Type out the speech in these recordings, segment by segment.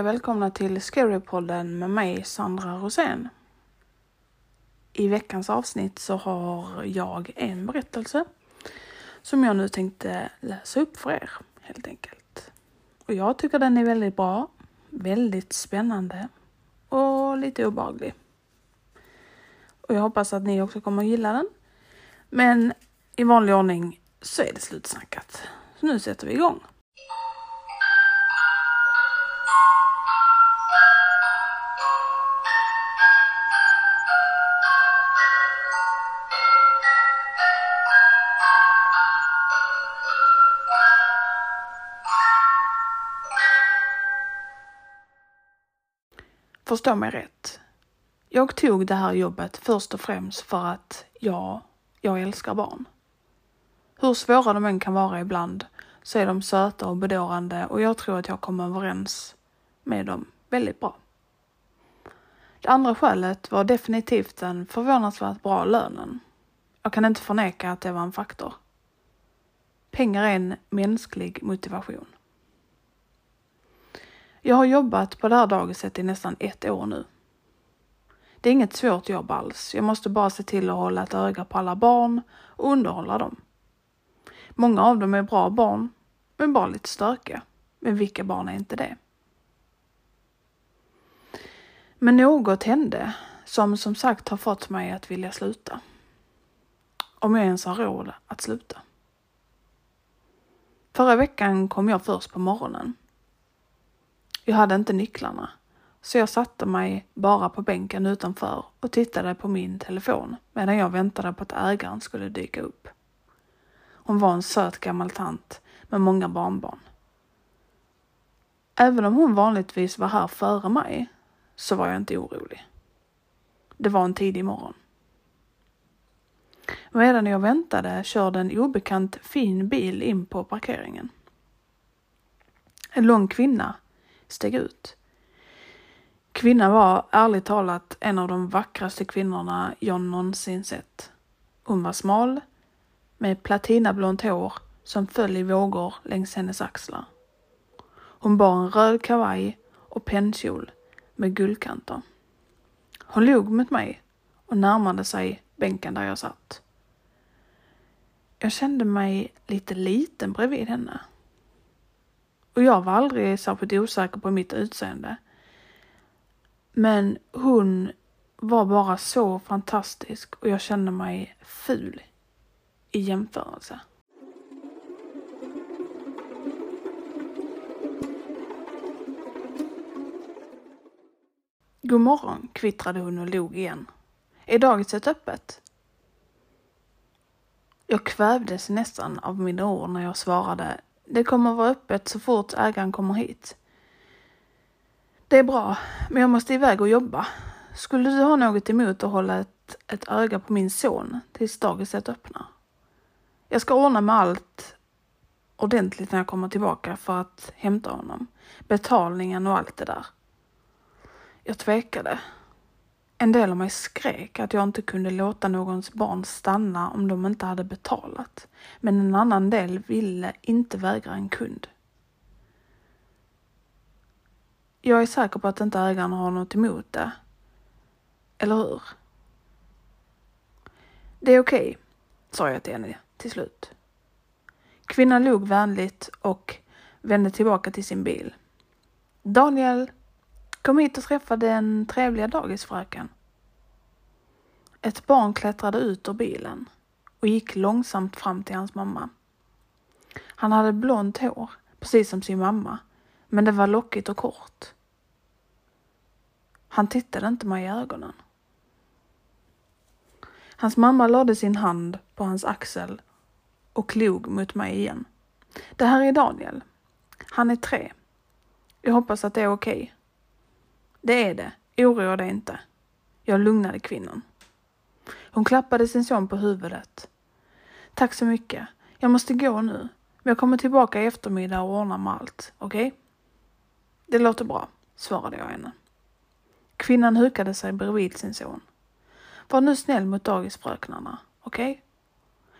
Och välkomna till Scarypodden med mig Sandra Rosén. I veckans avsnitt så har jag en berättelse som jag nu tänkte läsa upp för er helt enkelt. Och jag tycker den är väldigt bra, väldigt spännande och lite obehaglig. Och jag hoppas att ni också kommer att gilla den. Men i vanlig ordning så är det slutsnackat. Så nu sätter vi igång. Förstå mig rätt. Jag tog det här jobbet först och främst för att ja, jag älskar barn. Hur svåra de än kan vara ibland så är de söta och bedårande och jag tror att jag kommer överens med dem väldigt bra. Det andra skälet var definitivt den förvånansvärt bra lönen. Jag kan inte förneka att det var en faktor. Pengar är en mänsklig motivation. Jag har jobbat på det här dagiset i nästan ett år nu. Det är inget svårt jobb alls. Jag måste bara se till att hålla ett öga på alla barn och underhålla dem. Många av dem är bra barn, men bara lite stökiga. Men vilka barn är inte det? Men något hände som som sagt har fått mig att vilja sluta. Om jag ens har råd att sluta. Förra veckan kom jag först på morgonen. Jag hade inte nycklarna, så jag satte mig bara på bänken utanför och tittade på min telefon medan jag väntade på att ägaren skulle dyka upp. Hon var en söt gammal tant med många barnbarn. Även om hon vanligtvis var här före mig så var jag inte orolig. Det var en tidig morgon. Medan jag väntade körde en obekant fin bil in på parkeringen. En lång kvinna steg ut. Kvinnan var ärligt talat en av de vackraste kvinnorna jag någonsin sett. Hon var smal, med platinablont hår som föll i vågor längs hennes axlar. Hon bar en röd kavaj och pennkjol med guldkanter. Hon log mot mig och närmade sig bänken där jag satt. Jag kände mig lite liten bredvid henne. Och jag var aldrig särskilt osäker på mitt utseende. Men hon var bara så fantastisk och jag kände mig ful i jämförelse. God morgon, kvittrade hon och log igen. Är dagiset öppet? Jag kvävdes nästan av mina ord när jag svarade det kommer vara öppet så fort ägaren kommer hit. Det är bra, men jag måste iväg och jobba. Skulle du ha något emot att hålla ett, ett öga på min son tills dagiset öppnar? Jag ska ordna med allt ordentligt när jag kommer tillbaka för att hämta honom. Betalningen och allt det där. Jag tvekade. En del av mig skrek att jag inte kunde låta någons barn stanna om de inte hade betalat. Men en annan del ville inte vägra en kund. Jag är säker på att inte ägaren har något emot det. Eller hur? Det är okej, okay, sa jag till henne till slut. Kvinnan log vänligt och vände tillbaka till sin bil. Daniel, Kom hit och träffa den trevliga dagisfröken. Ett barn klättrade ut ur bilen och gick långsamt fram till hans mamma. Han hade blont hår, precis som sin mamma, men det var lockigt och kort. Han tittade inte mig i ögonen. Hans mamma lade sin hand på hans axel och klog mot mig igen. Det här är Daniel. Han är tre. Jag hoppas att det är okej. Okay. Det är det. Oroa dig inte. Jag lugnade kvinnan. Hon klappade sin son på huvudet. Tack så mycket. Jag måste gå nu. Men jag kommer tillbaka i eftermiddag och ordnar med allt. Okej? Okay? Det låter bra, svarade jag henne. Kvinnan hukade sig bredvid sin son. Var nu snäll mot dagisfröknarna, okej? Okay?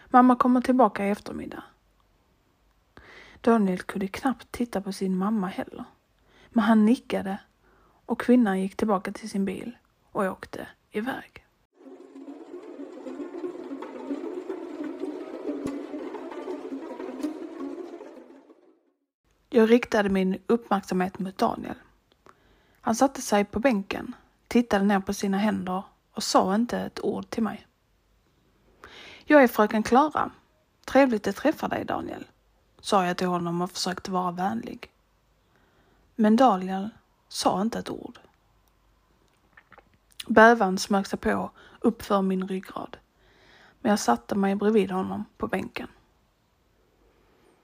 Mamma kommer tillbaka i eftermiddag. Daniel kunde knappt titta på sin mamma heller. Men han nickade och kvinnan gick tillbaka till sin bil och åkte iväg. Jag riktade min uppmärksamhet mot Daniel. Han satte sig på bänken, tittade ner på sina händer och sa inte ett ord till mig. Jag är fröken Klara. Trevligt att träffa dig Daniel, sa jag till honom och försökte vara vänlig. Men Daniel sa inte ett ord. Bävan smög sig på uppför min ryggrad. Men jag satte mig bredvid honom på bänken.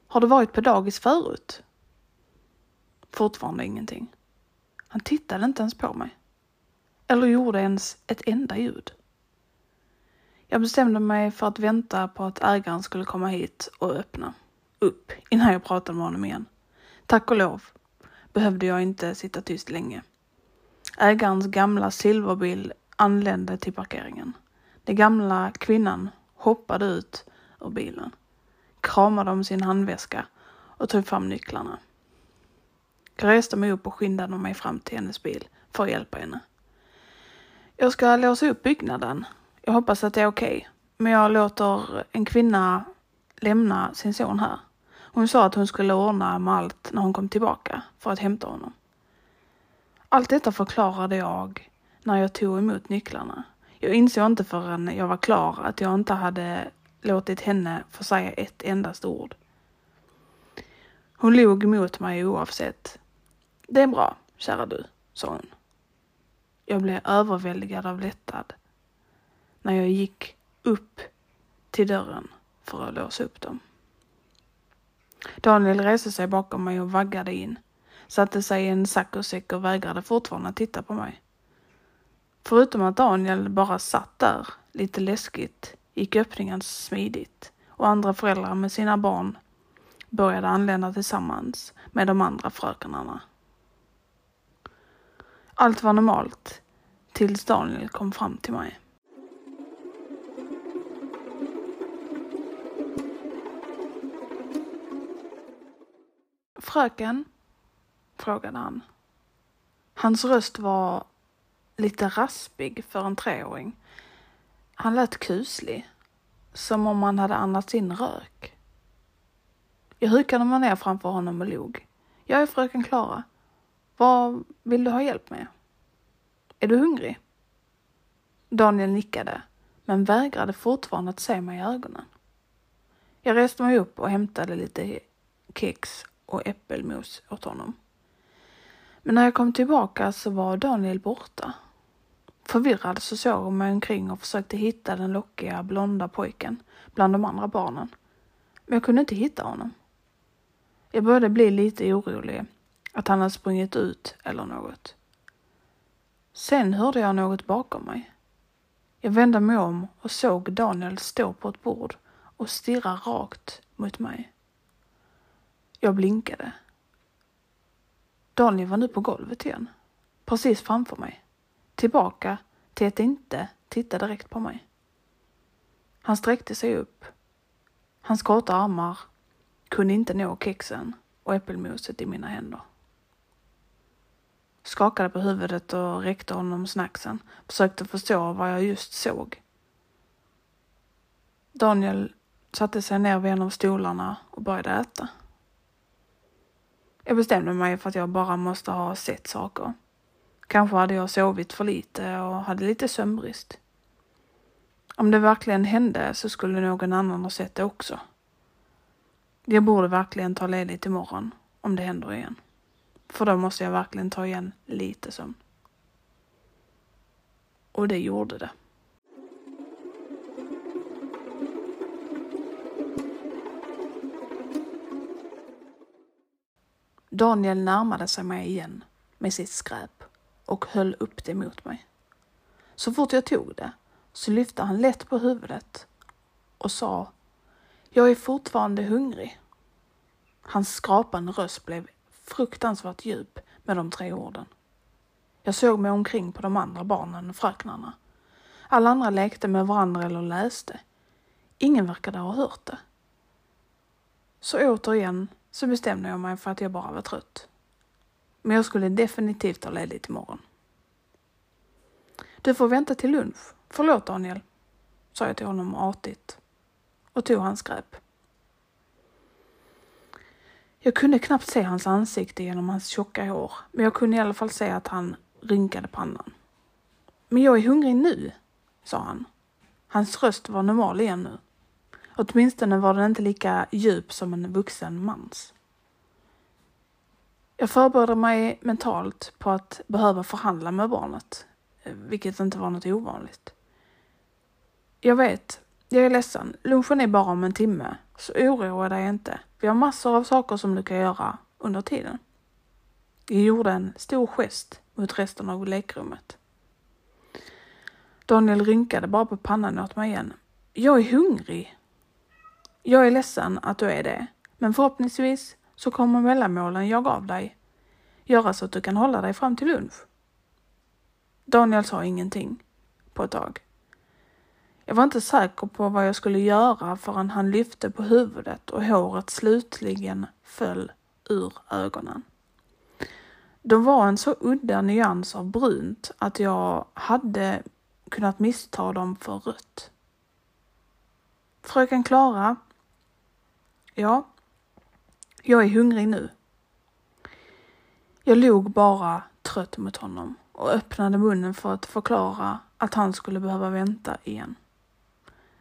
Har du varit på dagis förut? Fortfarande ingenting. Han tittade inte ens på mig. Eller gjorde ens ett enda ljud. Jag bestämde mig för att vänta på att ägaren skulle komma hit och öppna upp innan jag pratade med honom igen. Tack och lov behövde jag inte sitta tyst länge. Ägarens gamla silverbil anlände till parkeringen. Den gamla kvinnan hoppade ut ur bilen, kramade om sin handväska och tog fram nycklarna. Jag reste mig upp och skyndade mig fram till hennes bil för att hjälpa henne. Jag ska låsa upp byggnaden. Jag hoppas att det är okej. Okay. Men jag låter en kvinna lämna sin son här. Hon sa att hon skulle ordna med allt när hon kom tillbaka för att hämta honom. Allt detta förklarade jag när jag tog emot nycklarna. Jag insåg inte förrän jag var klar att jag inte hade låtit henne få säga ett endast ord. Hon log mot mig oavsett. Det är bra, kära du, sa hon. Jag blev överväldigad av lättnad när jag gick upp till dörren för att låsa upp dem. Daniel reste sig bakom mig och vaggade in, satte sig i en saccosäck och vägrade fortfarande titta på mig. Förutom att Daniel bara satt där, lite läskigt, gick öppningen smidigt och andra föräldrar med sina barn började anlända tillsammans med de andra frökenarna. Allt var normalt tills Daniel kom fram till mig. Fröken? frågade han. Hans röst var lite raspig för en treåring. Han lät kuslig, som om han hade andats in rök. Jag hukade mig ner framför honom och log. Jag är fröken Klara. Vad vill du ha hjälp med? Är du hungrig? Daniel nickade, men vägrade fortfarande att se mig i ögonen. Jag reste mig upp och hämtade lite kex och äppelmos åt honom. Men när jag kom tillbaka så var Daniel borta. Förvirrad så såg hon mig omkring och försökte hitta den lockiga blonda pojken bland de andra barnen. Men jag kunde inte hitta honom. Jag började bli lite orolig att han hade sprungit ut eller något. Sen hörde jag något bakom mig. Jag vände mig om och såg Daniel stå på ett bord och stirra rakt mot mig. Jag blinkade. Daniel var nu på golvet igen, precis framför mig. Tillbaka till att inte titta direkt på mig. Han sträckte sig upp. Hans korta armar kunde inte nå kexen och äppelmoset i mina händer. Skakade på huvudet och räckte honom snacksen. Försökte förstå vad jag just såg. Daniel satte sig ner vid en av stolarna och började äta. Jag bestämde mig för att jag bara måste ha sett saker. Kanske hade jag sovit för lite och hade lite sömnbrist. Om det verkligen hände så skulle någon annan ha sett det också. Jag borde verkligen ta ledigt imorgon om det händer igen. För då måste jag verkligen ta igen lite sömn. Och det gjorde det. Daniel närmade sig mig igen med sitt skräp och höll upp det mot mig. Så fort jag tog det så lyfte han lätt på huvudet och sa Jag är fortfarande hungrig. Hans skrapande röst blev fruktansvärt djup med de tre orden. Jag såg mig omkring på de andra barnen och fröknarna. Alla andra lekte med varandra eller läste. Ingen verkade ha hört det. Så återigen så bestämde jag mig för att jag bara var trött. men jag skulle definitivt ha ledigt imorgon. Du får vänta till lunch. Förlåt Daniel, sa jag till honom artigt och tog hans skräp. Jag kunde knappt se hans ansikte genom hans tjocka hår, men jag kunde i alla fall se att han rynkade pannan. Men jag är hungrig nu, sa han. Hans röst var normal igen nu. Åtminstone var den inte lika djup som en vuxen mans. Jag förberedde mig mentalt på att behöva förhandla med barnet, eh, vilket inte var något ovanligt. Jag vet, jag är ledsen. Lunchen är bara om en timme, så oroa dig inte. Vi har massor av saker som du kan göra under tiden. Jag gjorde en stor gest mot resten av lekrummet. Daniel rynkade bara på pannan åt mig igen. Jag är hungrig. Jag är ledsen att du är det, men förhoppningsvis så kommer mellanmålen jag gav dig göra så att du kan hålla dig fram till lunch. Daniel sa ingenting på ett tag. Jag var inte säker på vad jag skulle göra förrän han lyfte på huvudet och håret slutligen föll ur ögonen. De var en så udda nyans av brunt att jag hade kunnat missta dem för rött. Fröken Klara? Ja, jag är hungrig nu. Jag log bara trött mot honom och öppnade munnen för att förklara att han skulle behöva vänta igen.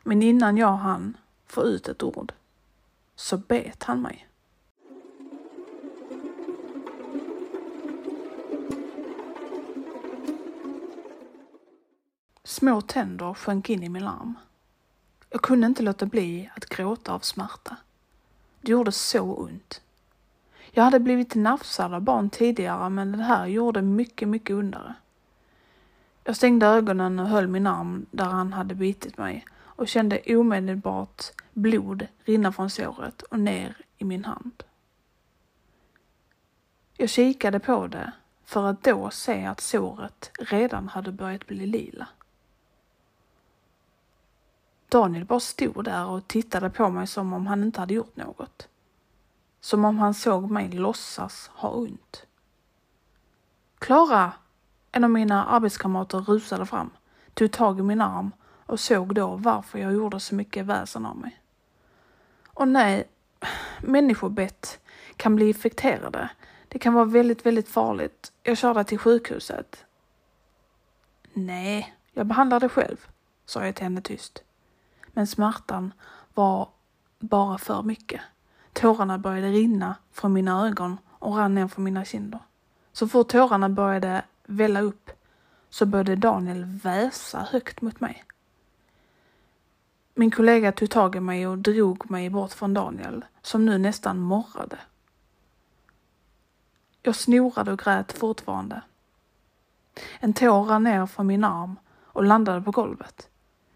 Men innan jag hann få ut ett ord så bet han mig. Små tänder sjönk in i min arm. Jag kunde inte låta bli att gråta av smärta. Det gjorde så ont. Jag hade blivit nafsad av barn tidigare men det här gjorde mycket, mycket ondare. Jag stängde ögonen och höll min arm där han hade bitit mig och kände omedelbart blod rinna från såret och ner i min hand. Jag kikade på det för att då se att såret redan hade börjat bli lila. Daniel bara stod där och tittade på mig som om han inte hade gjort något. Som om han såg mig låtsas ha ont. Klara! En av mina arbetskamrater rusade fram, tog tag i min arm och såg då varför jag gjorde så mycket väsen av mig. Och nej, människobett kan bli infekterade. Det kan vara väldigt, väldigt farligt. Jag kör dig till sjukhuset. Nej, jag behandlar det själv, sa jag till henne tyst. Men smärtan var bara för mycket. Tårarna började rinna från mina ögon och rann ner från mina kinder. Så fort tårarna började välla upp så började Daniel väsa högt mot mig. Min kollega tog tag i mig och drog mig bort från Daniel, som nu nästan morrade. Jag snorade och grät fortfarande. En tår rann ner från min arm och landade på golvet,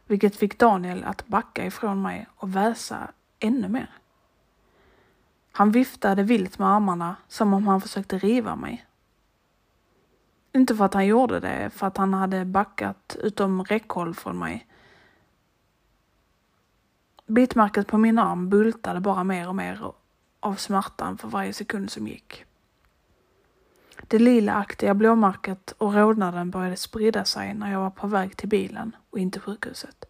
vilket fick Daniel att backa ifrån mig och väsa ännu mer. Han viftade vilt med armarna som om han försökte riva mig. Inte för att han gjorde det, för att han hade backat utom räckhåll från mig. Bitmärket på min arm bultade bara mer och mer av smärtan för varje sekund som gick. Det lilaaktiga blåmärket och rodnaden började sprida sig när jag var på väg till bilen och in till sjukhuset.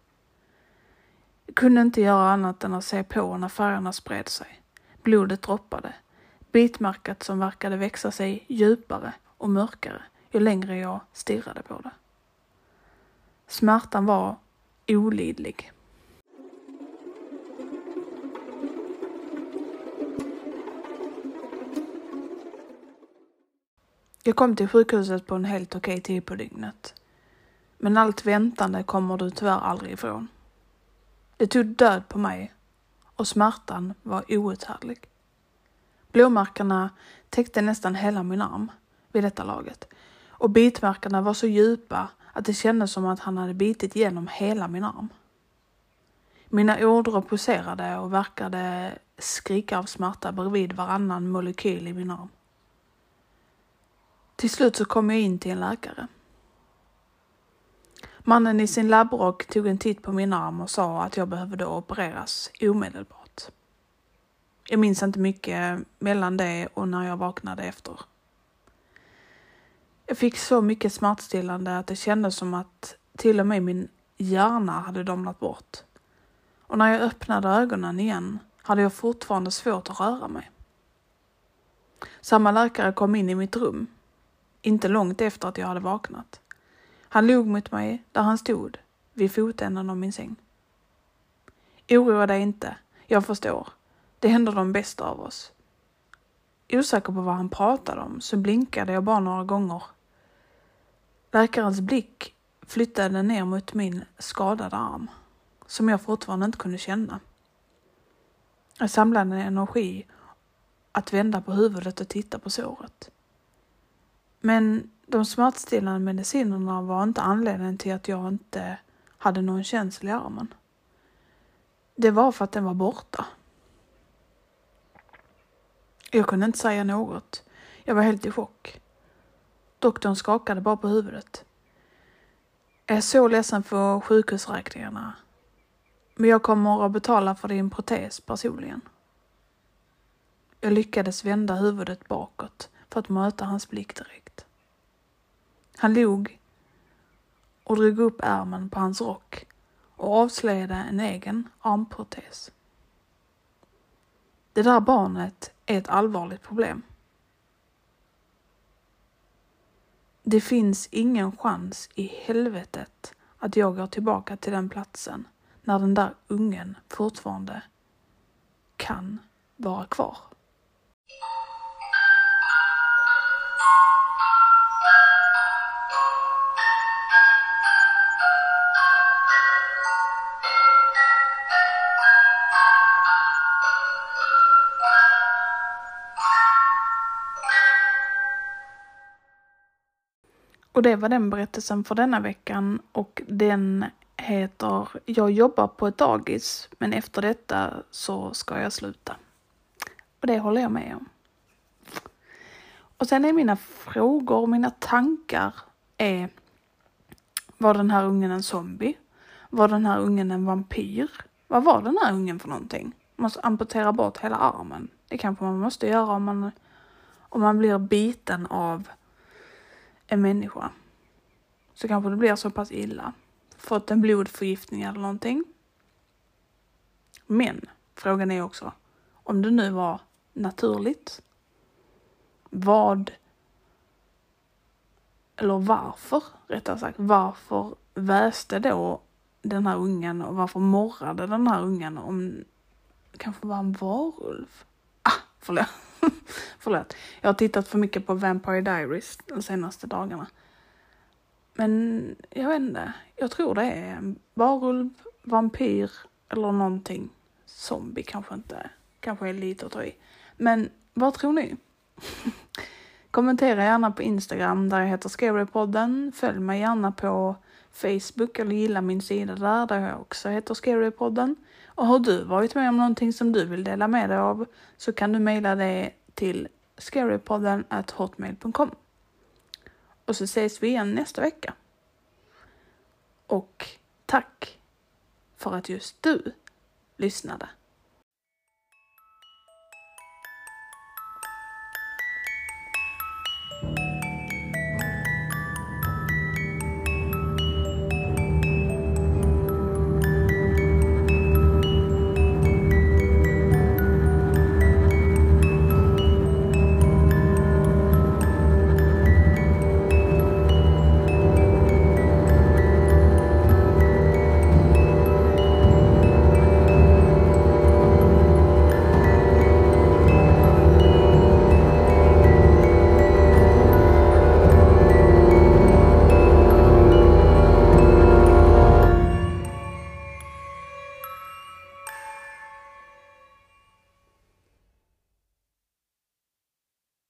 Jag kunde inte göra annat än att se på när färgerna spred sig. Blodet droppade. Bitmärket som verkade växa sig djupare och mörkare ju längre jag stirrade på det. Smärtan var olidlig. Jag kom till sjukhuset på en helt okej tid på dygnet. Men allt väntande kommer du tyvärr aldrig ifrån. Det tog död på mig och smärtan var outhärdlig. Blåmärkena täckte nästan hela min arm vid detta laget och bitmärkena var så djupa att det kändes som att han hade bitit igenom hela min arm. Mina ådror poserade och verkade skrika av smärta bredvid varannan molekyl i min arm. Till slut så kom jag in till en läkare. Mannen i sin labbrock tog en titt på min arm och sa att jag behövde opereras omedelbart. Jag minns inte mycket mellan det och när jag vaknade efter. Jag fick så mycket smärtstillande att det kändes som att till och med min hjärna hade domnat bort. Och när jag öppnade ögonen igen hade jag fortfarande svårt att röra mig. Samma läkare kom in i mitt rum, inte långt efter att jag hade vaknat. Han log mot mig där han stod, vid fotänden av min säng. Oroa dig inte, jag förstår. Det händer de bästa av oss. Osäker på vad han pratade om så blinkade jag bara några gånger. Läkarens blick flyttade ner mot min skadade arm, som jag fortfarande inte kunde känna. Jag samlade energi att vända på huvudet och titta på såret. Men de smärtstillande medicinerna var inte anledningen till att jag inte hade någon känsla i armen. Det var för att den var borta. Jag kunde inte säga något. Jag var helt i chock. Doktorn skakade bara på huvudet. Jag är så ledsen för sjukhusräkningarna. Men jag kommer att betala för din protes personligen. Jag lyckades vända huvudet bakåt för att möta hans blick direkt. Han log och drog upp ärmen på hans rock och avslöjade en egen armprotes. Det där barnet är ett allvarligt problem. Det finns ingen chans i helvetet att jag går tillbaka till den platsen när den där ungen fortfarande kan vara kvar. Och det var den berättelsen för denna veckan och den heter Jag jobbar på ett dagis men efter detta så ska jag sluta. Och det håller jag med om. Och sen är mina frågor, och mina tankar är Var den här ungen en zombie? Var den här ungen en vampyr? Vad var den här ungen för någonting? Man måste amputera bort hela armen. Det kanske man måste göra om man, om man blir biten av en människa så kanske det blir så pass illa. Fått en blodförgiftning eller någonting. Men frågan är också om det nu var naturligt. Vad eller varför, rättare sagt, varför väste då den här ungen och varför morrade den här ungen om kanske var en varulv? Ah, förlåt. Förlåt. Jag har tittat för mycket på Vampire Diaries de senaste dagarna. Men jag vet inte. Jag tror det är en varulv, vampyr eller någonting. Zombie kanske inte. Kanske är lite att ta i. Men vad tror ni? Kommentera gärna på Instagram där jag heter Scarypodden. Följ mig gärna på Facebook eller gilla min sida där, där jag också heter Scarypodden. Och har du varit med om någonting som du vill dela med dig av så kan du mejla det till scarypodden hotmail.com. Och så ses vi igen nästa vecka. Och tack för att just du lyssnade.